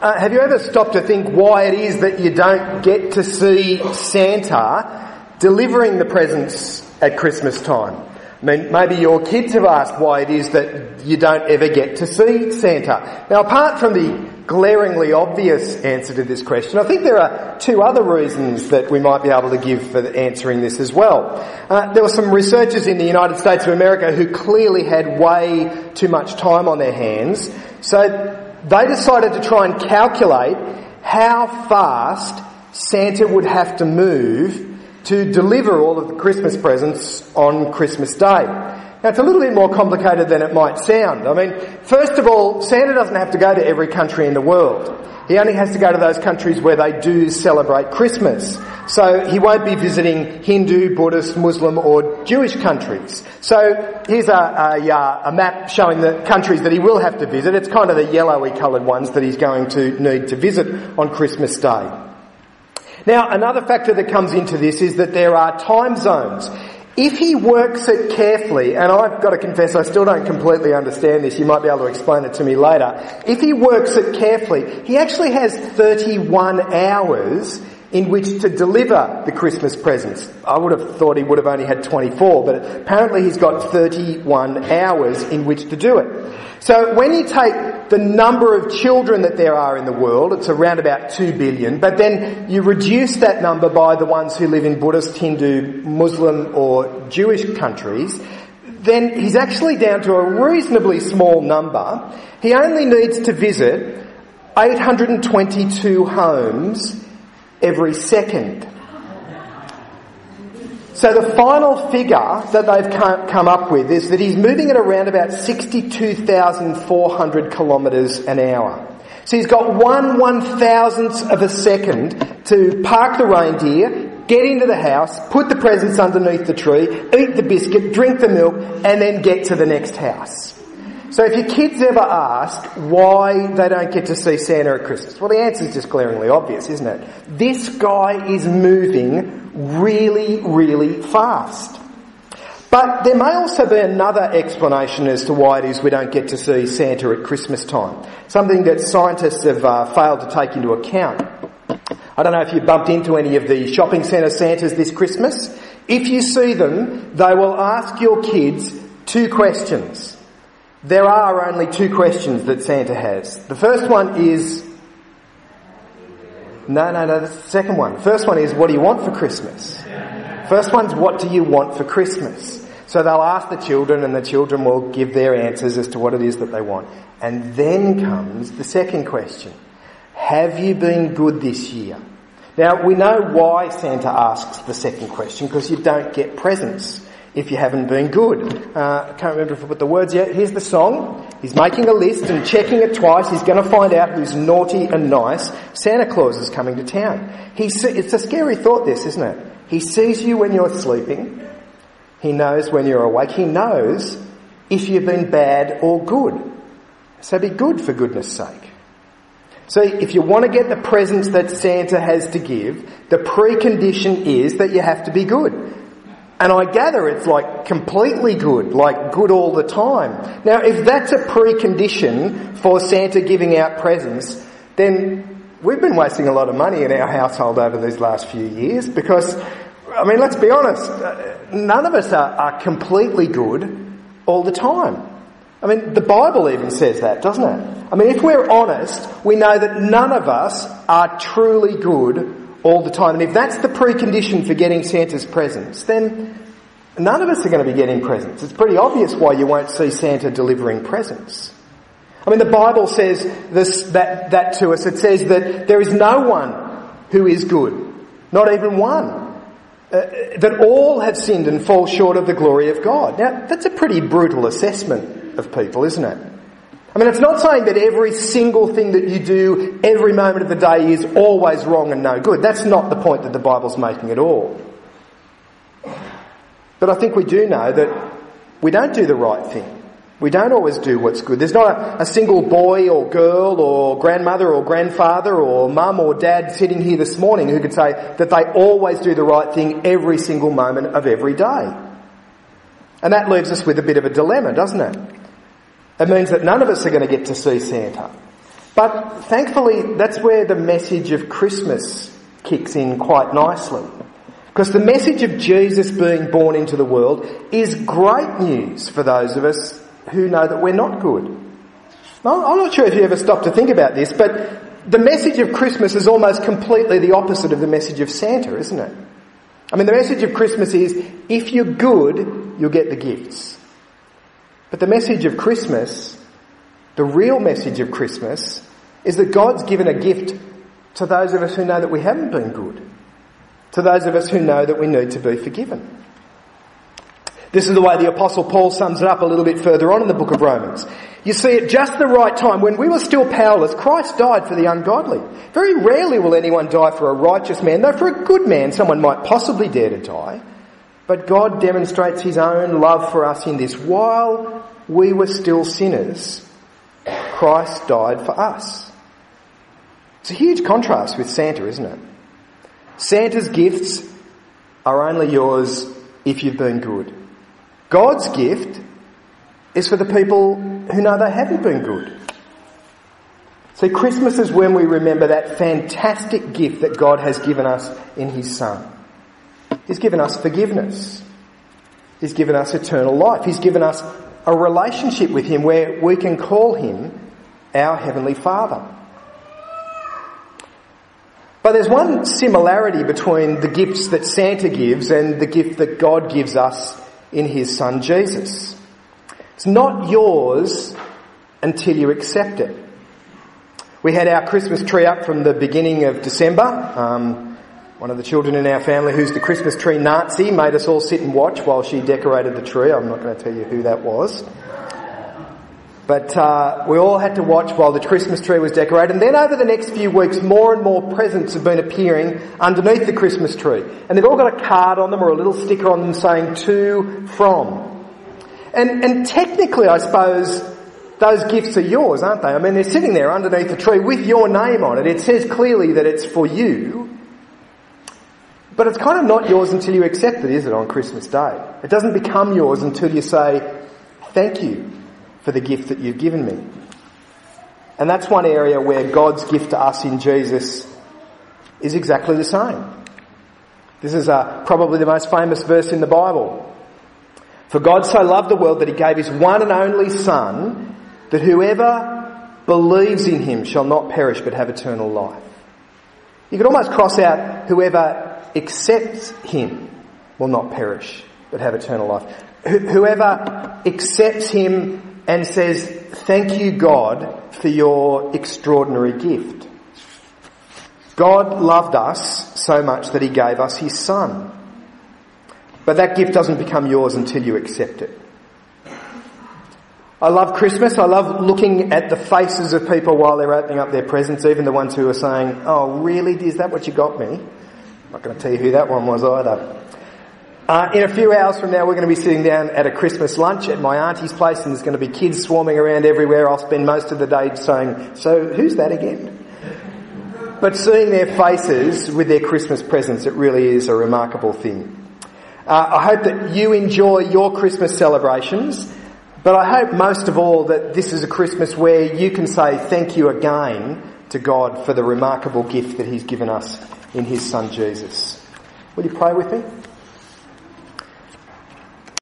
Uh, have you ever stopped to think why it is that you don't get to see Santa delivering the presents at Christmas time? I mean, maybe your kids have asked why it is that you don't ever get to see Santa. Now, apart from the glaringly obvious answer to this question. I think there are two other reasons that we might be able to give for answering this as well. Uh, there were some researchers in the United States of America who clearly had way too much time on their hands, so they decided to try and calculate how fast Santa would have to move to deliver all of the Christmas presents on Christmas Day. It's a little bit more complicated than it might sound. I mean, first of all, Santa doesn't have to go to every country in the world. He only has to go to those countries where they do celebrate Christmas. So he won't be visiting Hindu, Buddhist, Muslim or Jewish countries. So here's a, a, uh, a, map showing the countries that he will have to visit. It's kind of the yellowy coloured ones that he's going to need to visit on Christmas Day. Now, another factor that comes into this is that there are time zones. If he works it carefully, and I've got to confess I still don't completely understand this, you might be able to explain it to me later. If he works it carefully, he actually has 31 hours in which to deliver the Christmas presents. I would have thought he would have only had 24, but apparently he's got 31 hours in which to do it. So when you take the number of children that there are in the world, it's around about 2 billion, but then you reduce that number by the ones who live in Buddhist, Hindu, Muslim or Jewish countries, then he's actually down to a reasonably small number. He only needs to visit 822 homes every second. So the final figure that they've come up with is that he's moving at around about 62,400 kilometres an hour. So he's got one one thousandth of a second to park the reindeer, get into the house, put the presents underneath the tree, eat the biscuit, drink the milk, and then get to the next house. So if your kids ever ask why they don't get to see Santa at Christmas, well the answer is just glaringly obvious, isn't it? This guy is moving really, really fast. But there may also be another explanation as to why it is we don't get to see Santa at Christmas time. Something that scientists have uh, failed to take into account. I don't know if you bumped into any of the shopping centre Santas this Christmas. If you see them, they will ask your kids two questions. There are only two questions that Santa has. The first one is, no, no, no, the second one. First one is, what do you want for Christmas? First one's, what do you want for Christmas? So they'll ask the children and the children will give their answers as to what it is that they want. And then comes the second question. Have you been good this year? Now we know why Santa asks the second question because you don't get presents if you haven't been good. Uh, I can't remember if I put the words yet. Here's the song. He's making a list and checking it twice. He's going to find out who's naughty and nice. Santa Claus is coming to town. He it's a scary thought this, isn't it? He sees you when you're sleeping. He knows when you're awake. He knows if you've been bad or good. So be good for goodness sake. So if you want to get the presents that Santa has to give, the precondition is that you have to be good. And I gather it's like completely good, like good all the time. Now, if that's a precondition for Santa giving out presents, then we've been wasting a lot of money in our household over these last few years because, I mean, let's be honest, uh, none of us are, are completely good all the time. I mean, the Bible even says that, doesn't it? I mean, if we're honest, we know that none of us are truly good all the time. And if that's the precondition for getting Santa's presents, then none of us are going to be getting presents. It's pretty obvious why you won't see Santa delivering presents. I mean, the Bible says this, that, that to us. It says that there is no one who is good. Not even one. Uh, that all have sinned and fall short of the glory of God. Now, that's a pretty brutal assessment of people, isn't it? I mean, it's not saying that every single thing that you do every moment of the day is always wrong and no good. That's not the point that the Bible's making at all. But I think we do know that we don't do the right thing. We don't always do what's good. There's not a, a single boy or girl or grandmother or grandfather or mum or dad sitting here this morning who could say that they always do the right thing every single moment of every day. And that leaves us with a bit of a dilemma, doesn't it? It means that none of us are going to get to see Santa. But thankfully, that's where the message of Christmas kicks in quite nicely. Because the message of Jesus being born into the world is great news for those of us who know that we're not good. I'm not sure if you ever stop to think about this, but the message of Christmas is almost completely the opposite of the message of Santa, isn't it? I mean, the message of Christmas is if you're good, you'll get the gifts. But the message of Christmas, the real message of Christmas, is that God's given a gift to those of us who know that we haven't been good, to those of us who know that we need to be forgiven. This is the way the apostle Paul sums it up a little bit further on in the book of Romans. You see, at just the right time, when we were still powerless, Christ died for the ungodly. Very rarely will anyone die for a righteous man, though for a good man someone might possibly dare to die. But God demonstrates his own love for us in this. While we were still sinners, Christ died for us. It's a huge contrast with Santa, isn't it? Santa's gifts are only yours if you've been good. God's gift is for the people who know they haven't been good. See, Christmas is when we remember that fantastic gift that God has given us in His Son. He's given us forgiveness. He's given us eternal life. He's given us a relationship with Him where we can call Him our Heavenly Father. But there's one similarity between the gifts that Santa gives and the gift that God gives us in His Son Jesus. It's not yours until you accept it. We had our Christmas tree up from the beginning of December. Um, one of the children in our family, who's the Christmas tree Nazi, made us all sit and watch while she decorated the tree. I'm not going to tell you who that was. But uh, we all had to watch while the Christmas tree was decorated. And then over the next few weeks, more and more presents have been appearing underneath the Christmas tree. And they've all got a card on them or a little sticker on them saying to, from. And, and technically, I suppose, those gifts are yours, aren't they? I mean, they're sitting there underneath the tree with your name on it. It says clearly that it's for you. But it's kind of not yours until you accept it, is it, on Christmas Day? It doesn't become yours until you say, thank you for the gift that you've given me. And that's one area where God's gift to us in Jesus is exactly the same. This is uh, probably the most famous verse in the Bible. For God so loved the world that he gave his one and only Son, that whoever believes in him shall not perish but have eternal life. You could almost cross out whoever accepts him will not perish but have eternal life. Wh- whoever accepts him and says, Thank you, God, for your extraordinary gift. God loved us so much that He gave us His Son. But that gift doesn't become yours until you accept it. I love Christmas. I love looking at the faces of people while they're opening up their presents, even the ones who are saying, Oh, really? Is that what you got me? Not going to tell you who that one was either. Uh, in a few hours from now, we're going to be sitting down at a Christmas lunch at my auntie's place, and there's going to be kids swarming around everywhere. I'll spend most of the day saying, "So, who's that again?" But seeing their faces with their Christmas presents, it really is a remarkable thing. Uh, I hope that you enjoy your Christmas celebrations, but I hope most of all that this is a Christmas where you can say thank you again to God for the remarkable gift that He's given us in His Son Jesus. Will you pray with me?